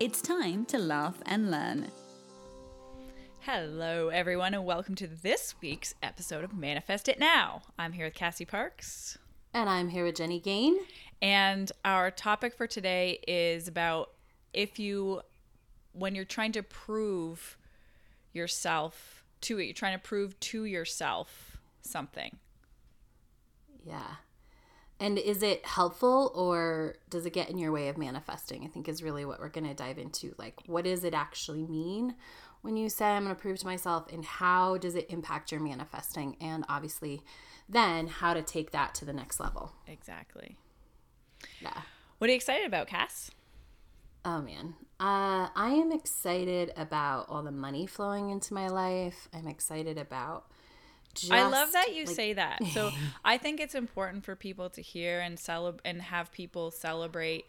It's time to laugh and learn. Hello, everyone, and welcome to this week's episode of Manifest It Now. I'm here with Cassie Parks. And I'm here with Jenny Gain. And our topic for today is about if you, when you're trying to prove yourself to it, you're trying to prove to yourself something. Yeah. And is it helpful or does it get in your way of manifesting? I think is really what we're going to dive into. Like, what does it actually mean when you say, I'm going to prove to myself, and how does it impact your manifesting? And obviously, then how to take that to the next level. Exactly. Yeah. What are you excited about, Cass? Oh man. Uh, I am excited about all the money flowing into my life. I'm excited about just, I love that you like, say that. So I think it's important for people to hear and celebrate and have people celebrate.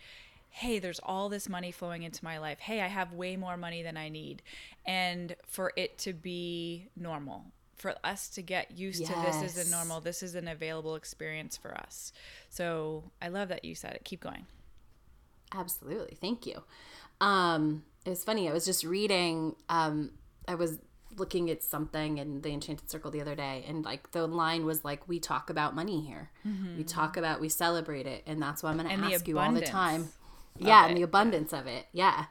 Hey, there's all this money flowing into my life. Hey, I have way more money than I need, and for it to be normal, for us to get used yes. to this is a normal, this is an available experience for us. So I love that you said it. Keep going. Absolutely. Thank you. Um, it was funny. I was just reading, um, I was looking at something in the Enchanted Circle the other day, and like the line was like, "We talk about money here. Mm-hmm. We talk about, we celebrate it, and that's why I'm going to ask you all the time. Yeah, and the abundance of it. Yeah,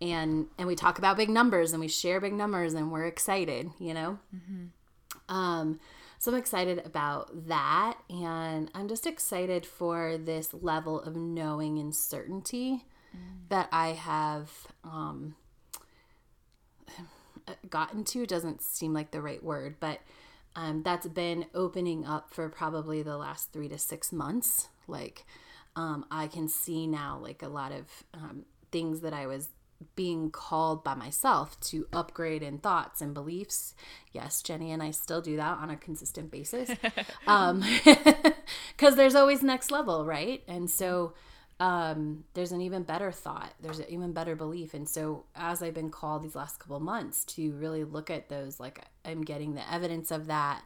and and we talk about big numbers, and we share big numbers, and we're excited. You know. Mm-hmm. Um, so I'm excited about that. And I'm just excited for this level of knowing and certainty mm. that I have um, gotten to. Doesn't seem like the right word, but um, that's been opening up for probably the last three to six months. Like, um, I can see now, like, a lot of um, things that I was being called by myself to upgrade in thoughts and beliefs. Yes, Jenny and I still do that on a consistent basis. um cuz there's always next level, right? And so um there's an even better thought. There's an even better belief. And so as I've been called these last couple months to really look at those like I'm getting the evidence of that.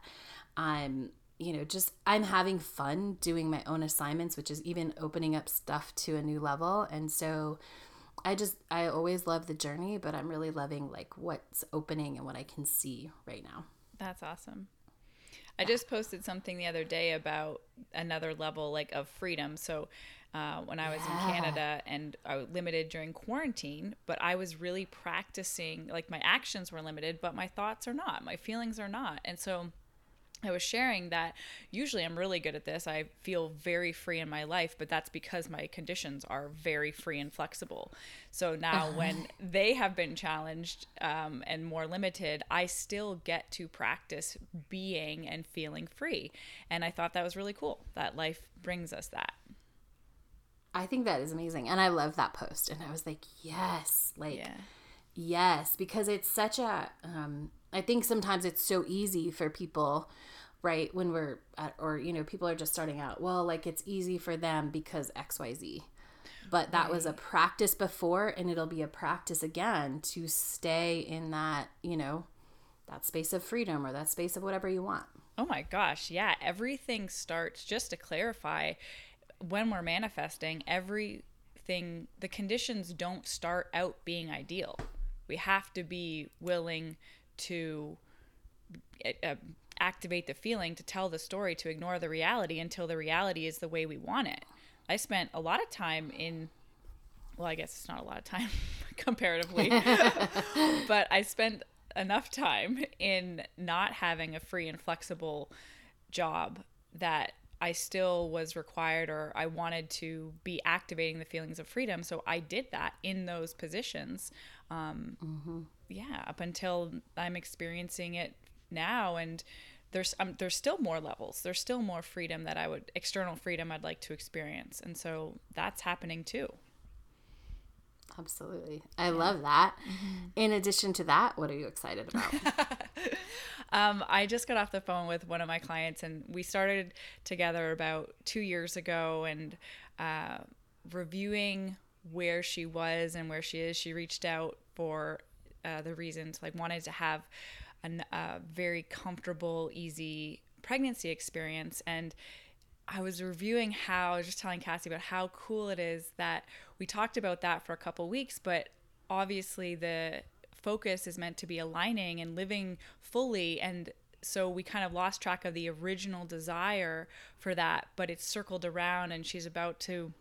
I'm you know, just I'm having fun doing my own assignments, which is even opening up stuff to a new level. And so I just I always love the journey, but I'm really loving like what's opening and what I can see right now. That's awesome. I just posted something the other day about another level like of freedom. So uh, when I was yeah. in Canada and I was limited during quarantine, but I was really practicing. Like my actions were limited, but my thoughts are not. My feelings are not. And so I was sharing that usually I'm really good at this. I feel very free in my life, but that's because my conditions are very free and flexible. So now, uh-huh. when they have been challenged um, and more limited, I still get to practice being and feeling free. And I thought that was really cool that life brings us that. I think that is amazing. And I love that post. And I was like, yes, like, yeah. yes, because it's such a, um, I think sometimes it's so easy for people, right? When we're at, or, you know, people are just starting out. Well, like it's easy for them because XYZ. But that right. was a practice before, and it'll be a practice again to stay in that, you know, that space of freedom or that space of whatever you want. Oh my gosh. Yeah. Everything starts, just to clarify, when we're manifesting, everything, the conditions don't start out being ideal. We have to be willing to uh, activate the feeling, to tell the story, to ignore the reality until the reality is the way we want it. I spent a lot of time in, well, I guess it's not a lot of time comparatively, but I spent enough time in not having a free and flexible job that I still was required or I wanted to be activating the feelings of freedom. So I did that in those positions. Um, mm-hmm yeah, up until I'm experiencing it now and there's um, there's still more levels. There's still more freedom that I would external freedom I'd like to experience. And so that's happening too. Absolutely. I love that. In addition to that, what are you excited about? Um, I just got off the phone with one of my clients, and we started together about two years ago and uh, reviewing where she was and where she is. She reached out for uh, the reasons, like wanted to have a uh, very comfortable, easy pregnancy experience, and I was reviewing how I was just telling Cassie about how cool it is that we talked about that for a couple weeks, but obviously the focus is meant to be aligning and living fully. And so we kind of lost track of the original desire for that, but it's circled around and she's about to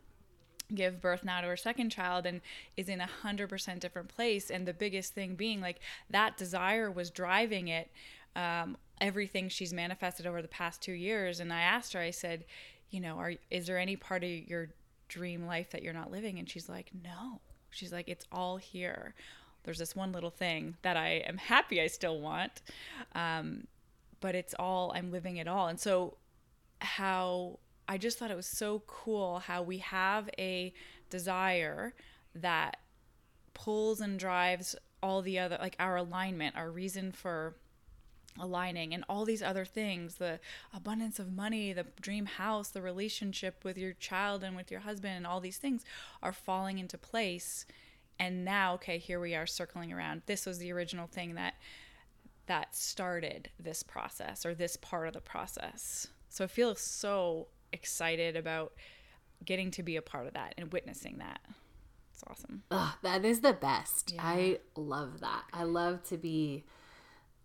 give birth now to her second child and is in a hundred percent different place. And the biggest thing being like that desire was driving it um, everything she's manifested over the past two years. And i asked her i said you know are is there any part of your dream life that you're not living. And she's like no. She's like it's all here. There's this one little thing that i am happy i still want um, but it's all i'm living it all. And so how I just thought it was so cool how we have a desire that pulls and drives all the other like our alignment, our reason for aligning and all these other things the abundance of money the dream house the relationship with your child and with your husband and all these things are falling into place and now okay here we are circling around this was the original thing that that started this process or this part of the process so i feel so excited about getting to be a part of that and witnessing that. It's awesome. Ugh, that is the best. Yeah. I love that. I love to be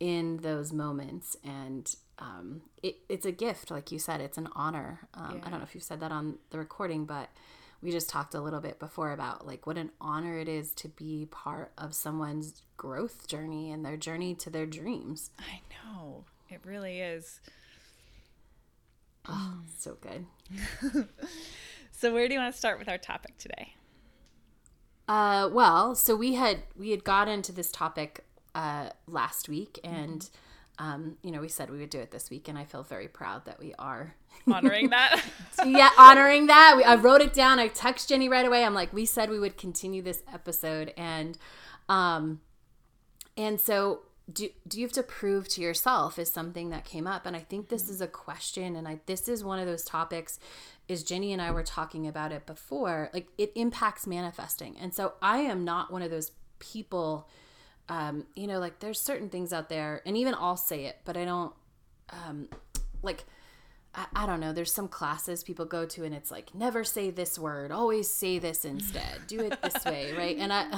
in those moments and um, it, it's a gift like you said it's an honor um, yeah. i don't know if you've said that on the recording but we just talked a little bit before about like what an honor it is to be part of someone's growth journey and their journey to their dreams i know it really is Oh, so good. so where do you want to start with our topic today? Uh, well, so we had we had got into this topic uh, last week, and mm-hmm. um, you know we said we would do it this week, and I feel very proud that we are honoring that. yeah, honoring that. We, I wrote it down. I text Jenny right away. I'm like, we said we would continue this episode, and um, and so do, do you have to prove to yourself is something that came up and i think this is a question and i this is one of those topics is jenny and i were talking about it before like it impacts manifesting and so i am not one of those people um you know like there's certain things out there and even i'll say it but i don't um like I, I don't know. There's some classes people go to, and it's like never say this word, always say this instead. Do it this way, right? And I,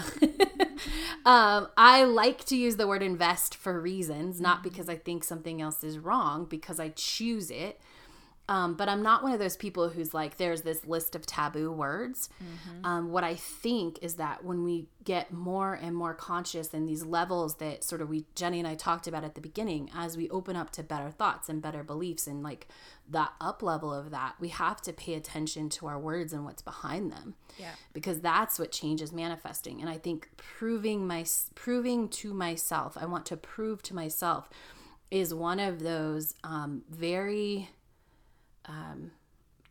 um, I like to use the word invest for reasons, not mm-hmm. because I think something else is wrong, because I choose it. Um, but I'm not one of those people who's like, there's this list of taboo words. Mm-hmm. Um, what I think is that when we get more and more conscious in these levels that sort of we, Jenny and I talked about at the beginning, as we open up to better thoughts and better beliefs and like that up level of that, we have to pay attention to our words and what's behind them. Yeah. Because that's what changes manifesting. And I think proving my, proving to myself, I want to prove to myself is one of those um, very um,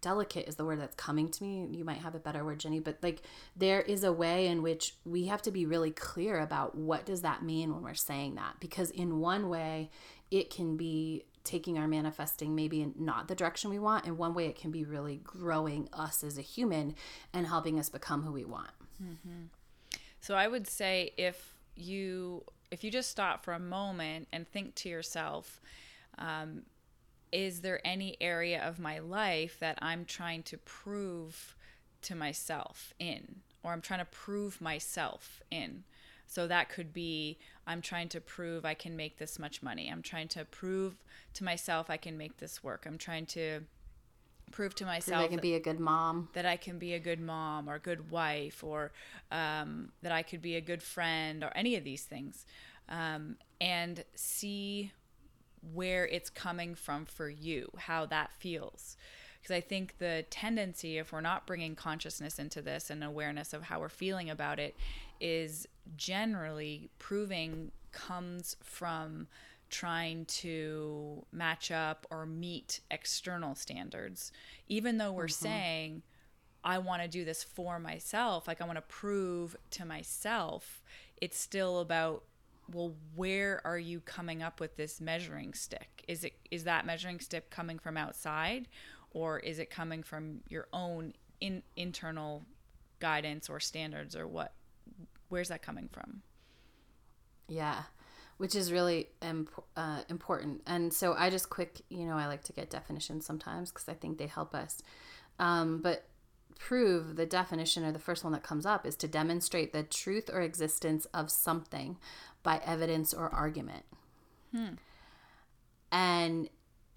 delicate is the word that's coming to me. You might have a better word, Jenny, but like there is a way in which we have to be really clear about what does that mean when we're saying that because in one way it can be taking our manifesting maybe not the direction we want in one way it can be really growing us as a human and helping us become who we want mm-hmm. so i would say if you if you just stop for a moment and think to yourself um, is there any area of my life that I'm trying to prove to myself in, or I'm trying to prove myself in? So that could be I'm trying to prove I can make this much money. I'm trying to prove to myself I can make this work. I'm trying to prove to myself that I can be a good mom, that I can be a good mom or a good wife, or um, that I could be a good friend, or any of these things, um, and see where it's coming from for you, how that feels. Because I think the tendency, if we're not bringing consciousness into this and awareness of how we're feeling about it, is generally proving comes from trying to match up or meet external standards, even though we're mm-hmm. saying, I want to do this for myself, like I want to prove to myself, it's still about well, where are you coming up with this measuring stick? Is it is that measuring stick coming from outside or is it coming from your own in, internal guidance or standards or what where's that coming from? Yeah which is really imp- uh, important. And so I just quick, you know, I like to get definitions sometimes because I think they help us. Um, but prove the definition or the first one that comes up is to demonstrate the truth or existence of something by evidence or argument. Hmm. And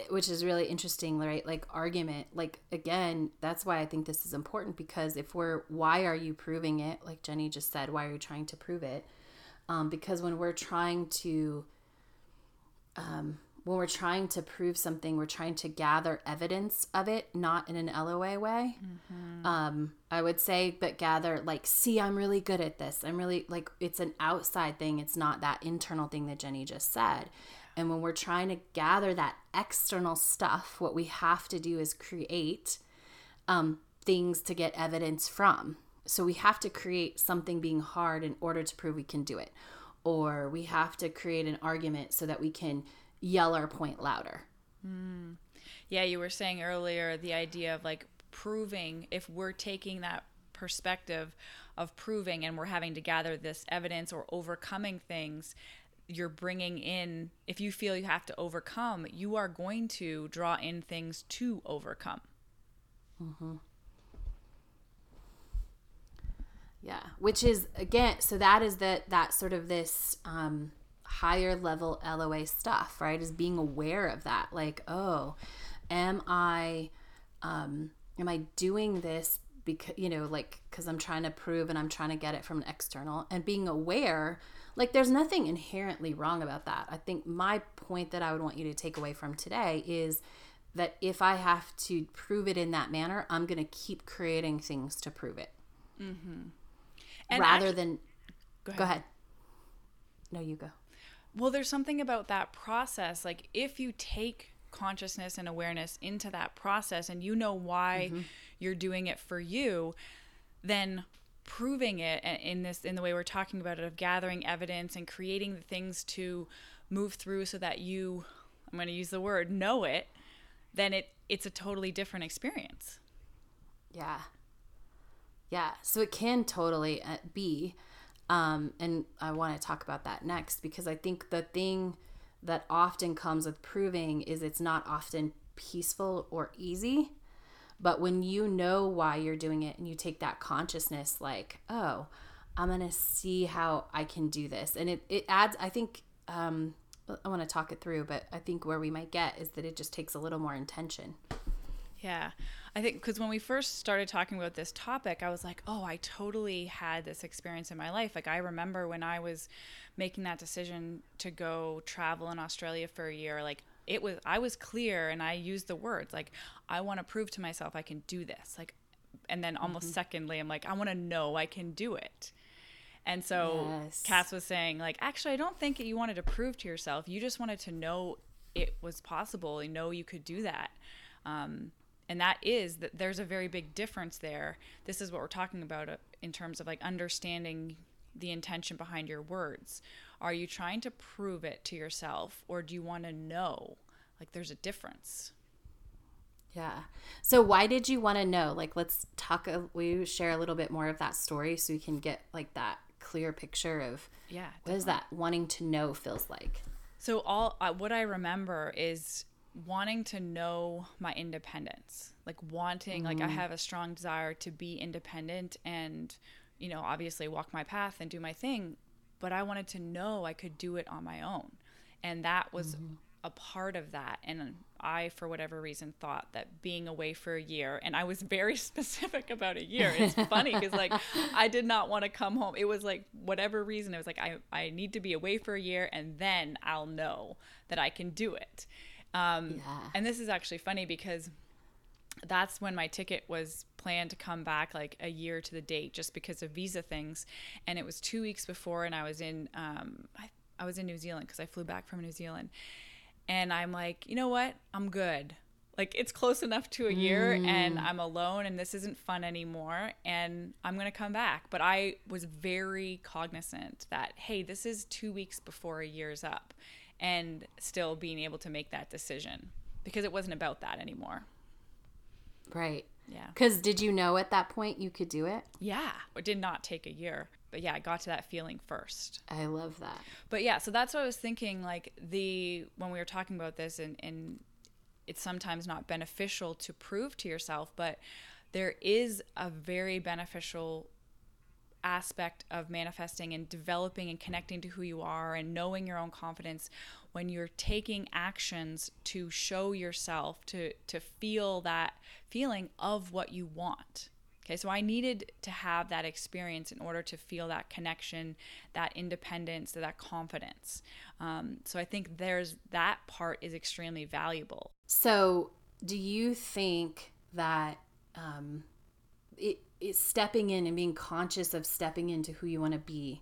which is really interesting, right? Like argument, like again, that's why I think this is important because if we're, why are you proving it? Like Jenny just said, why are you trying to prove it? Um, because when we're trying to, um, when we're trying to prove something, we're trying to gather evidence of it, not in an LOA way. Mm-hmm. Um, I would say, but gather, like, see, I'm really good at this. I'm really, like, it's an outside thing. It's not that internal thing that Jenny just said. And when we're trying to gather that external stuff, what we have to do is create um, things to get evidence from. So we have to create something being hard in order to prove we can do it. Or we have to create an argument so that we can yell our point louder. Mm. Yeah, you were saying earlier the idea of like proving if we're taking that perspective of proving and we're having to gather this evidence or overcoming things you're bringing in if you feel you have to overcome you are going to draw in things to overcome mm-hmm. yeah which is again so that is that that sort of this um higher level LOA stuff, right? Is being aware of that. Like, oh, am I um am I doing this because you know, like cuz I'm trying to prove and I'm trying to get it from an external and being aware like there's nothing inherently wrong about that. I think my point that I would want you to take away from today is that if I have to prove it in that manner, I'm going to keep creating things to prove it. Mm-hmm. Rather actually, than go ahead. go ahead. No, you go. Well, there's something about that process. Like, if you take consciousness and awareness into that process and you know why mm-hmm. you're doing it for you, then proving it in this in the way we're talking about it of gathering evidence and creating the things to move through so that you I'm going to use the word know it then it it's a totally different experience. Yeah. Yeah, so it can totally uh, be um, and I want to talk about that next because I think the thing that often comes with proving is it's not often peaceful or easy. But when you know why you're doing it and you take that consciousness, like, oh, I'm going to see how I can do this. And it, it adds, I think, um, I want to talk it through, but I think where we might get is that it just takes a little more intention. Yeah. I think because when we first started talking about this topic, I was like, oh, I totally had this experience in my life. Like, I remember when I was making that decision to go travel in Australia for a year, like, it was, I was clear and I used the words, like, I want to prove to myself I can do this. Like, and then almost mm-hmm. secondly, I'm like, I want to know I can do it. And so yes. Cass was saying, like, actually, I don't think you wanted to prove to yourself. You just wanted to know it was possible and know you could do that. Um, and that is that there's a very big difference there. This is what we're talking about uh, in terms of like understanding the intention behind your words. Are you trying to prove it to yourself or do you want to know? Like there's a difference. Yeah. So why did you want to know? Like let's talk uh, we share a little bit more of that story so we can get like that clear picture of yeah what is that wanting to know feels like? So all uh, what i remember is wanting to know my independence like wanting mm-hmm. like i mm-hmm. have a strong desire to be independent and you know obviously walk my path and do my thing but i wanted to know i could do it on my own and that was mm-hmm. a part of that and i for whatever reason thought that being away for a year and i was very specific about a year it's funny because like i did not want to come home it was like whatever reason it was like I, I need to be away for a year and then i'll know that i can do it um, yeah. And this is actually funny because that's when my ticket was planned to come back like a year to the date just because of visa things. And it was two weeks before, and I was in um, I, I was in New Zealand because I flew back from New Zealand. And I'm like, you know what? I'm good. like it's close enough to a year and I'm alone and this isn't fun anymore and I'm going to come back. But I was very cognizant that, hey, this is two weeks before a year's up and still being able to make that decision because it wasn't about that anymore. Right. Yeah. Because did you know at that point you could do it? Yeah. It did not take a year. But yeah, I got to that feeling first. I love that. But yeah, so that's what I was thinking. Like the when we were talking about this, and and it's sometimes not beneficial to prove to yourself, but there is a very beneficial aspect of manifesting and developing and connecting to who you are and knowing your own confidence when you're taking actions to show yourself to to feel that feeling of what you want. Okay so i needed to have that experience in order to feel that connection that independence that confidence. Um, so i think there's that part is extremely valuable. So, do you think that um, it, stepping in and being conscious of stepping into who you want to be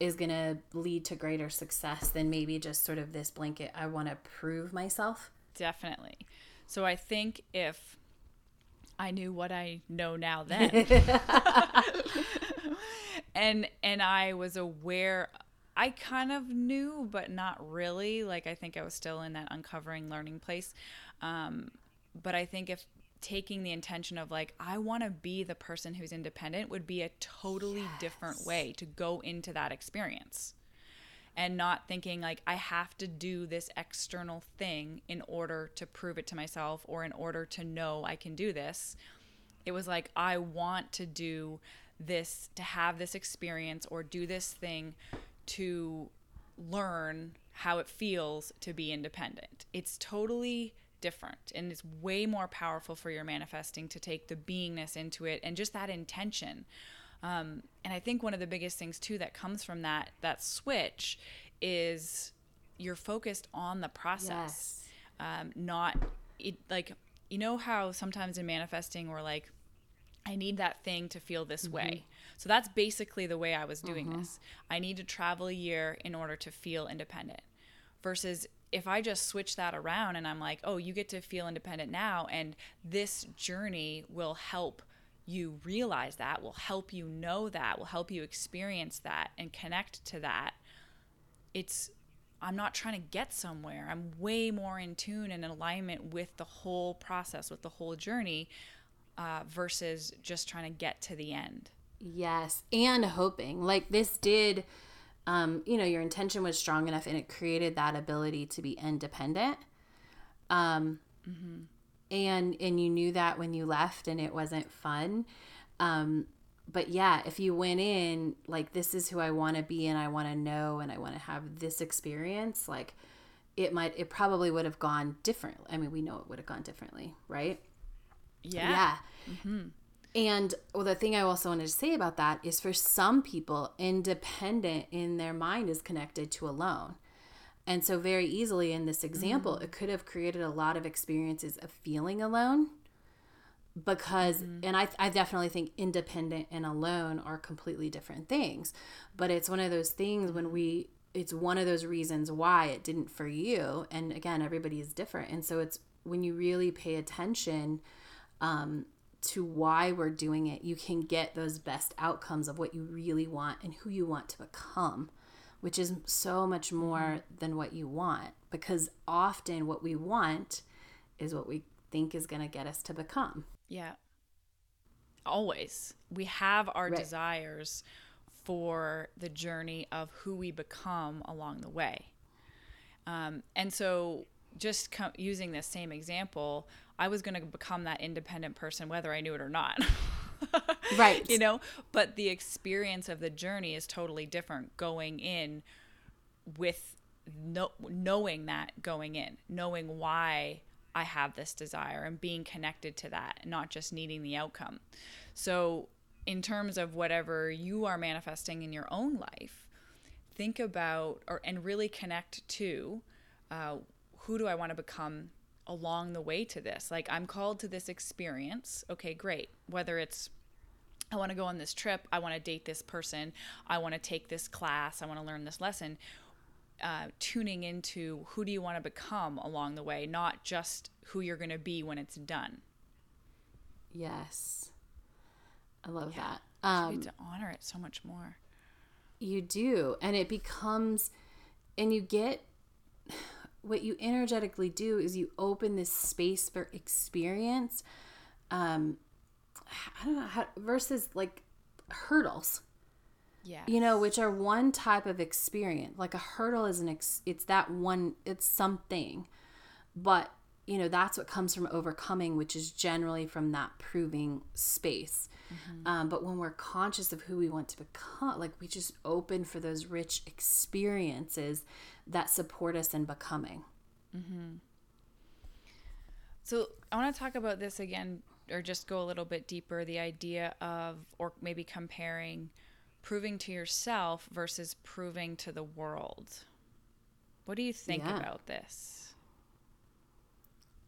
is going to lead to greater success than maybe just sort of this blanket? I want to prove myself. Definitely. So I think if I knew what I know now then and and I was aware I kind of knew but not really like I think I was still in that uncovering learning place um, but I think if taking the intention of like I want to be the person who's independent would be a totally different way to go into that experience and not thinking like I have to do this external thing in order to prove it to myself or in order to know I can do this. It was like I want to do this to have this experience or do this thing to learn how it feels to be independent. It's totally different and it's way more powerful for your manifesting to take the beingness into it and just that intention. Um, and I think one of the biggest things too that comes from that that switch is you're focused on the process, um, not it. Like you know how sometimes in manifesting we're like, I need that thing to feel this way. So that's basically the way I was doing this. I need to travel a year in order to feel independent. Versus if I just switch that around and I'm like, oh, you get to feel independent now, and this journey will help you realize that, will help you know that, will help you experience that and connect to that. It's, I'm not trying to get somewhere. I'm way more in tune and in alignment with the whole process, with the whole journey, uh, versus just trying to get to the end. Yes, and hoping. Like this did um, you know, your intention was strong enough and it created that ability to be independent. Um and and you knew that when you left and it wasn't fun. Um but yeah, if you went in like this is who I want to be and I want to know and I want to have this experience, like it might it probably would have gone differently. I mean, we know it would have gone differently, right? Yeah. Yeah. And well, the thing I also wanted to say about that is for some people, independent in their mind is connected to alone. And so, very easily in this example, it could have created a lot of experiences of feeling alone because, and I, I definitely think independent and alone are completely different things. But it's one of those things when we, it's one of those reasons why it didn't for you. And again, everybody is different. And so, it's when you really pay attention um, to why we're doing it, you can get those best outcomes of what you really want and who you want to become, which is so much more than what you want. Because often what we want is what we think is going to get us to become. Yeah. Always. We have our Right. desires for the journey of who we become along the way. Um, and so, just co- using this same example, I was going to become that independent person whether I knew it or not. Right. you know, but the experience of the journey is totally different going in with no, knowing that going in, knowing why I have this desire and being connected to that, not just needing the outcome. So, in terms of whatever you are manifesting in your own life, think about or and really connect to uh, who do I want to become along the way to this. Like I'm called to this experience. Okay, great. Whether it's I want to go on this trip, I want to date this person, I want to take this class, I want to learn this lesson. uh, tuning into who do you want to become along the way, not just who you're going to be when it's done. Yes. I love Yeah. that. Um, you need to honor it so much more. You do. And it becomes, and you get what you energetically do is you open this space for experience. Um, I don't know how, versus like hurdles, Yeah. you know, which are one type of experience. Like a hurdle is an, ex, it's that one, it's something. But, you know, that's what comes from overcoming, which is generally from that proving space. Um, but when we're conscious of who we want to become, like we just open for those rich experiences that support us in becoming. Mm-hmm. So I want to talk about this again, or just go a little bit deeper. The idea of, or maybe comparing, proving to yourself versus proving to the world. What do you think Yeah. about this?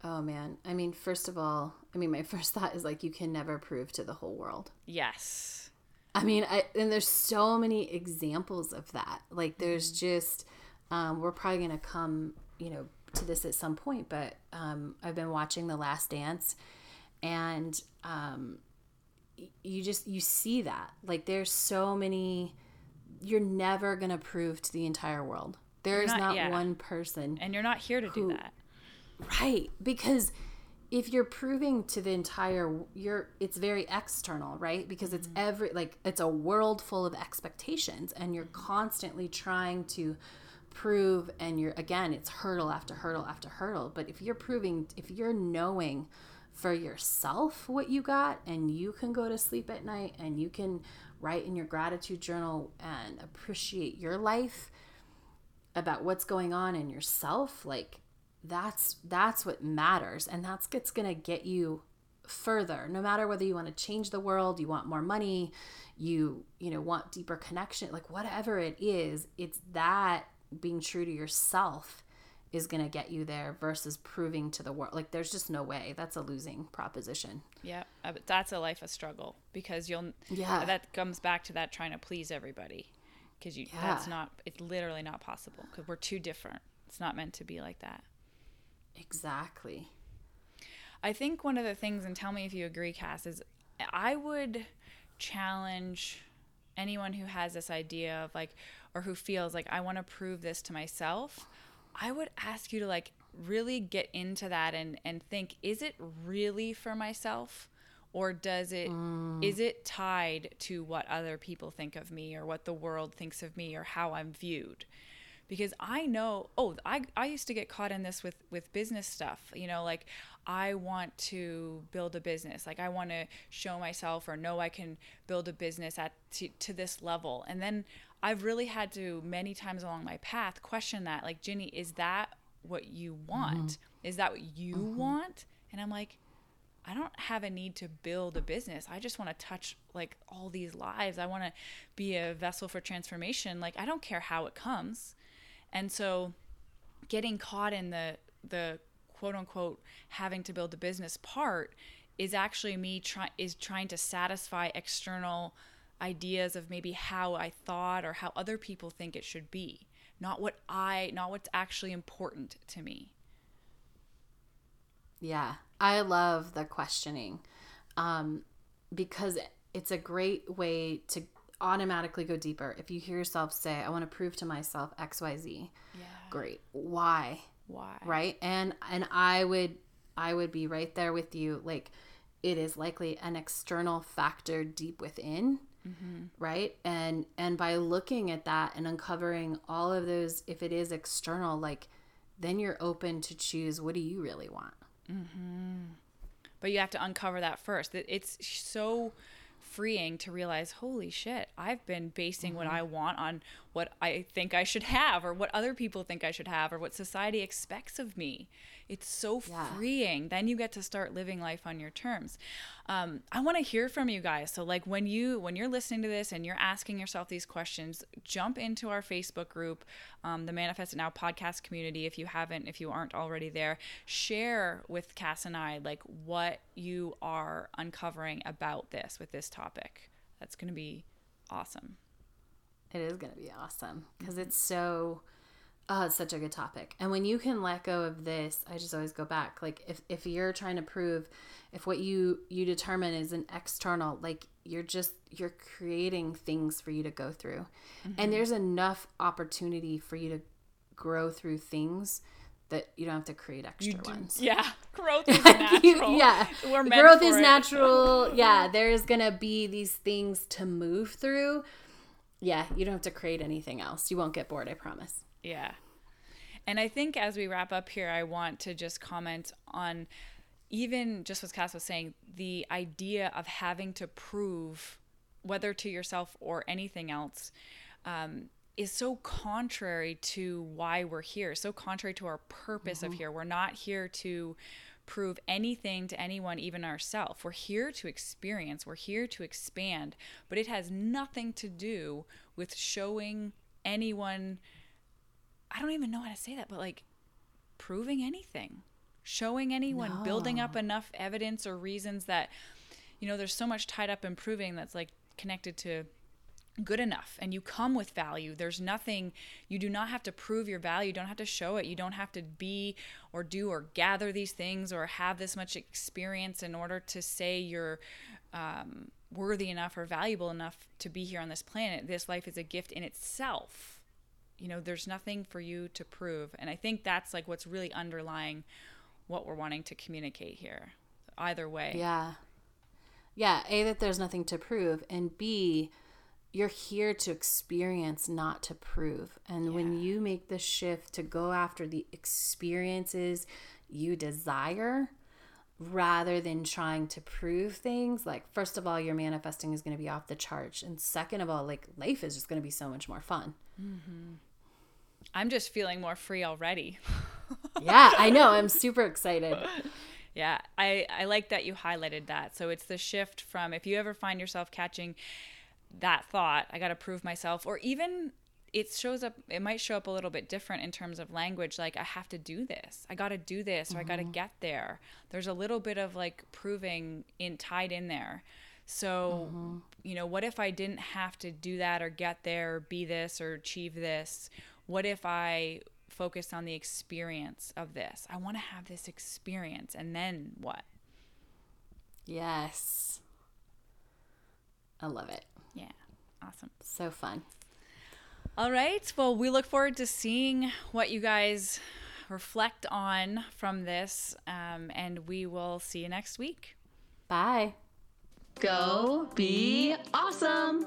Oh man. I mean, first of all, I mean, my first thought is like, you can never prove to the whole world. Yes. I mean, I, and there's so many examples of that. Like, there's mm-hmm. just, um, we're probably going to come, you know, to this at some point, but um, I've been watching The Last Dance and um, you just, you see that. Like, there's so many, you're never going to prove to the entire world. There's not- not, yeah. one person And you're not here to do that. Right, because if you're proving to the entire you're it's very external, right? Because it's every like it's a world full of expectations and you're constantly trying to prove and you're again, it's hurdle after hurdle after hurdle, but if you're proving if you're knowing for yourself what you got and you can go to sleep at night and you can write in your gratitude journal and appreciate your life about what's going on in yourself like that's that's what matters and that's what's going to get you further. No matter whether you want to change the world you want more money you you know want deeper connection like whatever it is it's that being true to yourself is going to get you there versus proving to the world like there's just no way that's a losing proposition Yeah, that's a life of struggle because you'll. Yeah. That comes back to that trying to please everybody, because you. yeah. That's not. It's literally not possible because we're too different. It's not meant to be like that. exactly I think one of the things, and tell me if you agree, Cass, is I would challenge anyone who has this idea of like, or who feels like I want to prove this to myself. I would ask you to like really get into that and and think, is it really for myself? Or does it mm. is it tied to what other people think of me or what the world thinks of me or how I'm viewed? because I know oh I, I used to get caught in this with with business stuff you know like I want to build a business like I want to show myself or know I can build a business at to, to this level and then I've really had to many times along my path question that like Ginny is that what you want mm-hmm. is that what you mm-hmm. want and I'm like I don't have a need to build a business. I just want to touch like all these lives. I want to be a vessel for transformation. Like I don't care how it comes. And so getting caught in the the quote unquote having to build the business part is actually me try is trying to satisfy external ideas of maybe how I thought or how other people think it should be. Not what I not what's actually important to me. Yeah, I love the questioning um, because it's a great way to automatically go deeper. If you hear yourself say, I want to prove to myself XYZ, Yeah. great. Why? Why? Right? And and I would I would be right there with you. Like it is likely an external factor deep within mm-hmm. right and and by looking at that and uncovering all of those if it is external like then you're open to choose what do you really want mm-hmm. but you have to uncover that first. It- It's so freeing to realize, holy shit, I've been basing what mm-hmm. I want on what I think I should have, or what other people think I should have, or what society expects of me. It's so Yeah. freeing. Then you get to start living life on your terms. Um, I want to hear from you guys. So, like when you when you're listening to this and you're asking yourself these questions, jump into our Facebook group, um, the Manifest It Now podcast community. If you haven't, if you aren't already there, share with Cass and I like what you are uncovering about this with this topic. That's going to be awesome. It is going to be awesome because it's so Oh, it's such a good topic. And when you can let go of this, I just always go back. Like if, if you're trying to prove if what you you determine is an external, like you're just you're creating things for you to go through. Mm-hmm. And there's enough opportunity for you to grow through things that you don't have to create extra ones. Yeah. Growth is natural. yeah. We're growth is it. natural. yeah. There's gonna be these things to move through. Yeah, you don't have to create anything else. You won't get bored, I promise. Yeah. And I think as we wrap up here, I want to just comment on even just what Cass was saying, the idea of having to prove, whether to yourself or anything else, um, is so contrary to why we're here, so contrary to our purpose mm-hmm. of here. We're not here to prove anything to anyone, even ourselves. We're here to experience, we're here to expand, but it has nothing to do with showing anyone I don't even know how to say that, but like proving anything, showing anyone, no. building up enough evidence or reasons that, you know, there's so much tied up in proving that's like connected to good enough and you come with value. There's nothing you do not have to prove your value. You don't have to show it. You don't have to be or do or gather these things or have this much experience in order to say you're um, worthy enough or valuable enough to be here on this planet. This life is a gift in itself you know there's nothing for you to prove. And i think that's like what's really underlying what we're wanting to communicate here either way. Yeah. Yeah a that there's nothing to prove and b you're here to experience not to prove. And yeah. when you make the shift to go after the experiences you desire rather than trying to prove things like first of all your manifesting is going to be off the charts and second of all like life is just going to be so much more fun. Mm-hmm. I'm just feeling more free already. yeah, I know. I'm super excited. Yeah, I, I like that you highlighted that. So it's the shift from if you ever find yourself catching that thought, I got to prove myself, or even it shows up, it might show up a little bit different in terms of language. Like, I have to do this, I got to do this, or mm-hmm. I got to get there. There's a little bit of like proving in tied in there. So, mm-hmm. you know, what if I didn't have to do that or get there or be this or achieve this? What if I focus on the experience of this? I want to have this experience. And then what? Yes. I love it. Yeah. Awesome. So fun. All right. Well, we look forward to seeing what you guys reflect on from this. Um, and we will see you next week. Bye. Go be awesome.